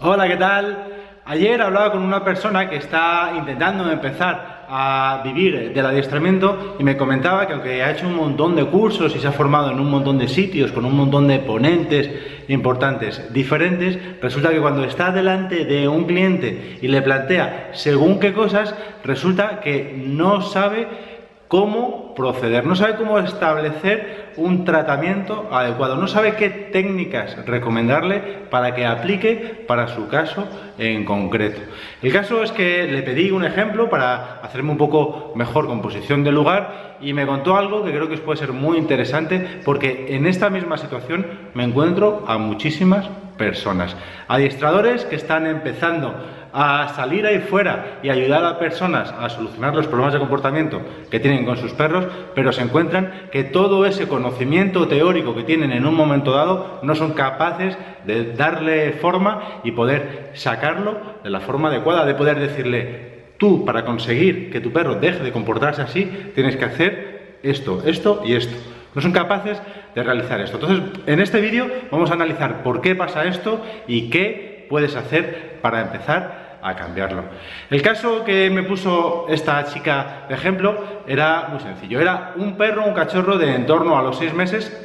Hola, ¿qué tal? Ayer hablaba con una persona que está intentando empezar a vivir del adiestramiento y me comentaba que aunque ha hecho un montón de cursos y se ha formado en un montón de sitios con un montón de ponentes importantes diferentes, resulta que cuando está delante de un cliente y le plantea según qué cosas, resulta que no sabe cómo proceder, no sabe cómo establecer un tratamiento adecuado, no sabe qué técnicas recomendarle para que aplique para su caso en concreto. El caso es que le pedí un ejemplo para hacerme un poco mejor composición del lugar y me contó algo que creo que puede ser muy interesante porque en esta misma situación me encuentro a muchísimas personas, adiestradores que están empezando a salir ahí fuera y ayudar a personas a solucionar los problemas de comportamiento que tienen con sus perros, pero se encuentran que todo ese conocimiento teórico que tienen en un momento dado no son capaces de darle forma y poder sacarlo de la forma adecuada, de poder decirle, tú para conseguir que tu perro deje de comportarse así, tienes que hacer esto, esto y esto. No son capaces de realizar esto. Entonces, en este vídeo vamos a analizar por qué pasa esto y qué puedes hacer para empezar a cambiarlo. El caso que me puso esta chica de ejemplo era muy sencillo. Era un perro, un cachorro de en torno a los seis meses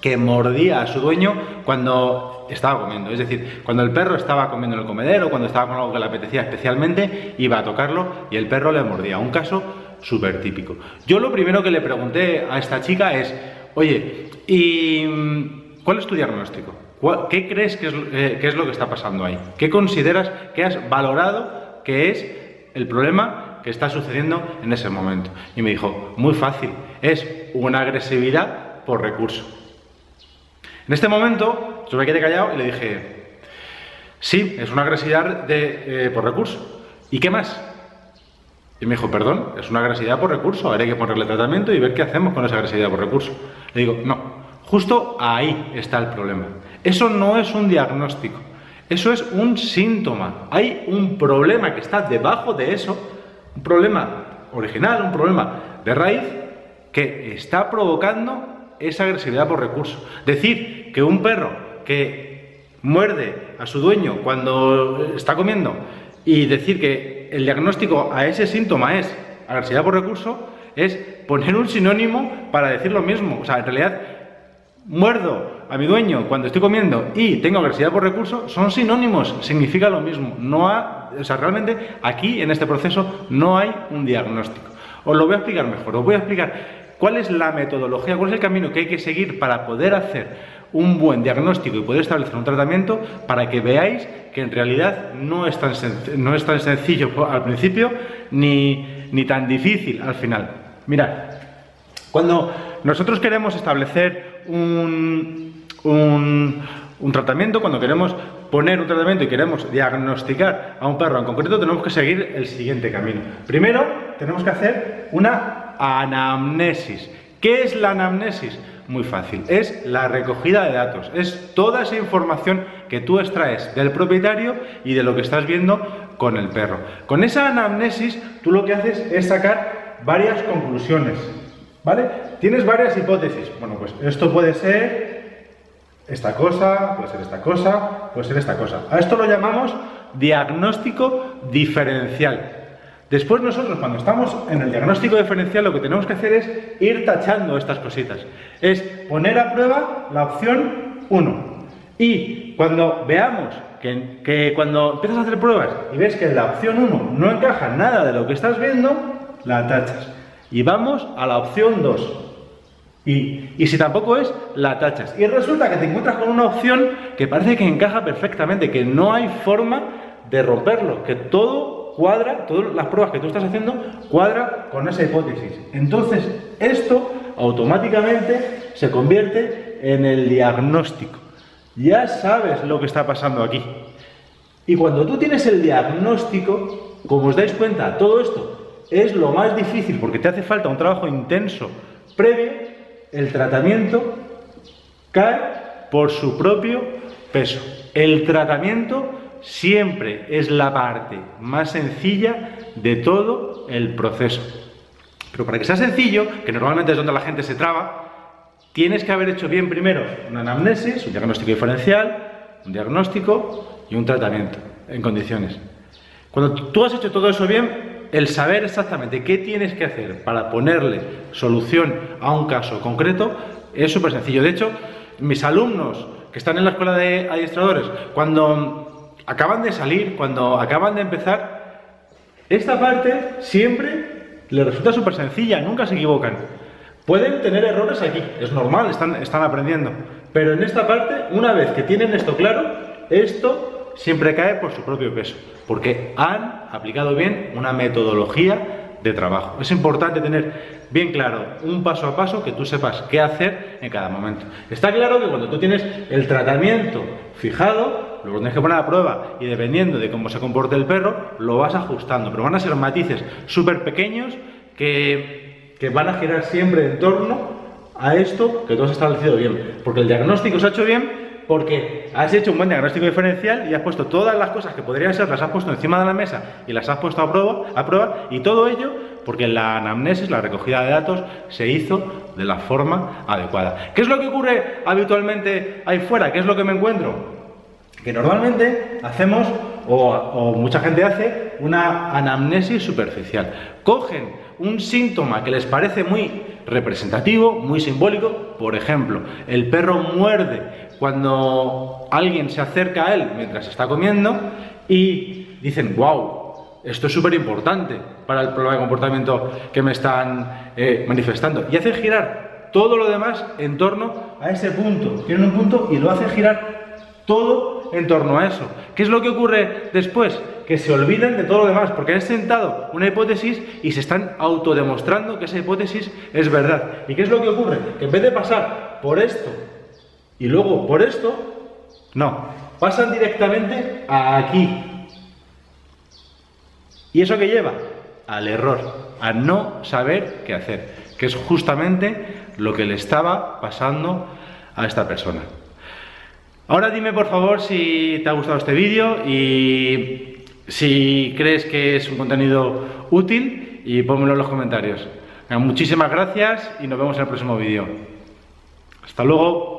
que mordía a su dueño cuando estaba comiendo. Es decir, cuando el perro estaba comiendo en el comedero, cuando estaba con algo que le apetecía especialmente, iba a tocarlo y el perro le mordía. Un caso súper típico. Yo lo primero que le pregunté a esta chica es, oye, ¿y mm, cuál es tu diagnóstico? ¿Qué crees eh, que es, lo que está pasando ahí? ¿Qué consideras que has valorado que es el problema que está sucediendo en ese momento? Y me dijo, muy fácil, es una agresividad por recurso. En este momento yo me quedé callado y le dije, sí, es una agresividad eh, por recurso. ¿Y qué más? Y me dijo, perdón, es una agresividad por recurso, ahora hay que ponerle tratamiento y ver qué hacemos con esa agresividad por recurso. Le digo, no, justo ahí está el problema. Eso no es un diagnóstico, eso es un síntoma. Hay un problema que está debajo de eso, un problema original, un problema de raíz que está provocando esa agresividad por recurso. Decir que un perro que muerde a su dueño cuando está comiendo y decir que el diagnóstico a ese síntoma es agresividad por recurso es poner un sinónimo para decir lo mismo. O sea, en realidad muerdo a mi dueño cuando estoy comiendo y tengo agresividad por recurso, son sinónimos, significa lo mismo. No ha, o sea, realmente aquí en este proceso no hay un diagnóstico. Os lo voy a explicar mejor, os voy a explicar cuál es la metodología, cuál es el camino que hay que seguir para poder hacer un buen diagnóstico y poder establecer un tratamiento para que veáis que en realidad no es tan, no es tan sencillo al principio ni, ni tan difícil al final. Mirad, cuando nosotros queremos establecer un, un, tratamiento, cuando queremos poner un tratamiento y queremos diagnosticar a un perro en concreto, tenemos que seguir el siguiente camino. Primero, tenemos que hacer una anamnesis. ¿Qué es la anamnesis? Muy fácil, es la recogida de datos, es toda esa información que tú extraes del propietario y de lo que estás viendo con el perro. Con esa anamnesis tú lo que haces es sacar varias conclusiones, ¿Vale? Tienes varias hipótesis. Bueno, pues esto puede ser esta cosa, puede ser esta cosa, puede ser esta cosa. A esto lo llamamos diagnóstico diferencial. Después nosotros cuando estamos en el diagnóstico diferencial lo que tenemos que hacer es ir tachando estas cositas. Es poner a prueba la opción 1. Y cuando veamos que, que, cuando empiezas a hacer pruebas y ves que la opción 1 no encaja nada de lo que estás viendo, la tachas. Y vamos a la opción 2. Y, si tampoco es, la tachas. Y resulta que te encuentras con una opción que parece que encaja perfectamente, que no hay forma de romperlo, que todo cuadra, todas las pruebas que tú estás haciendo cuadra con esa hipótesis. Entonces, esto automáticamente se convierte en el diagnóstico. Ya sabes lo que está pasando aquí. Y cuando tú tienes el diagnóstico, como os dais cuenta, todo esto es lo más difícil porque te hace falta un trabajo intenso previo, el tratamiento cae por su propio peso. El tratamiento siempre es la parte más sencilla de todo el proceso. Pero para que sea sencillo, que normalmente es donde la gente se traba, tienes que haber hecho bien primero una anamnesis, un diagnóstico diferencial, un diagnóstico y un tratamiento en condiciones. Cuando tú has hecho todo eso bien, el saber exactamente qué tienes que hacer para ponerle solución a un caso concreto es súper sencillo. De hecho, mis alumnos que están en la escuela de adiestradores, cuando acaban de salir, cuando acaban de empezar, esta parte siempre les resulta súper sencilla, nunca se equivocan. Pueden tener errores aquí, es normal, están, están aprendiendo. Pero en esta parte, una vez que tienen esto claro, esto siempre cae por su propio peso, porque han aplicado bien una metodología de trabajo. Es importante tener bien claro un paso a paso que tú sepas qué hacer en cada momento. Está claro que cuando tú tienes el tratamiento fijado, lo tienes que poner a prueba y dependiendo de cómo se comporte el perro, lo vas ajustando, pero van a ser matices súper pequeños que que van a girar siempre en torno a esto que tú has establecido bien. Porque el diagnóstico se ha hecho bien porque has hecho un buen diagnóstico diferencial y has puesto todas las cosas que podrían ser, las has puesto encima de la mesa y las has puesto a prueba, a prueba y todo ello porque la anamnesis, la recogida de datos, se hizo de la forma adecuada. ¿Qué es lo que ocurre habitualmente ahí fuera? ¿Qué es lo que me encuentro? Normalmente hacemos, o, mucha gente hace, una anamnesis superficial. Cogen un síntoma que les parece muy representativo, muy simbólico, por ejemplo, el perro muerde cuando alguien se acerca a él mientras está comiendo y dicen, wow, esto es súper importante para el problema de comportamiento que me están eh, manifestando. Y hace girar todo lo demás en torno a ese punto. Tienen un punto y lo hace girar todo en torno a eso. ¿Qué es lo que ocurre después? que se olviden de todo lo demás, porque han sentado una hipótesis y se están autodemostrando que esa hipótesis es verdad. ¿Y qué es lo que ocurre? Que en vez de pasar por esto y luego por esto, no, pasan directamente a aquí. ¿Y eso que lleva? Al error, a no saber qué hacer, que es justamente lo que le estaba pasando a esta persona. Ahora dime por favor si te ha gustado este vídeo y si crees que es un contenido útil y pónmelo en los comentarios. Muchísimas gracias y nos vemos en el próximo vídeo. Hasta luego.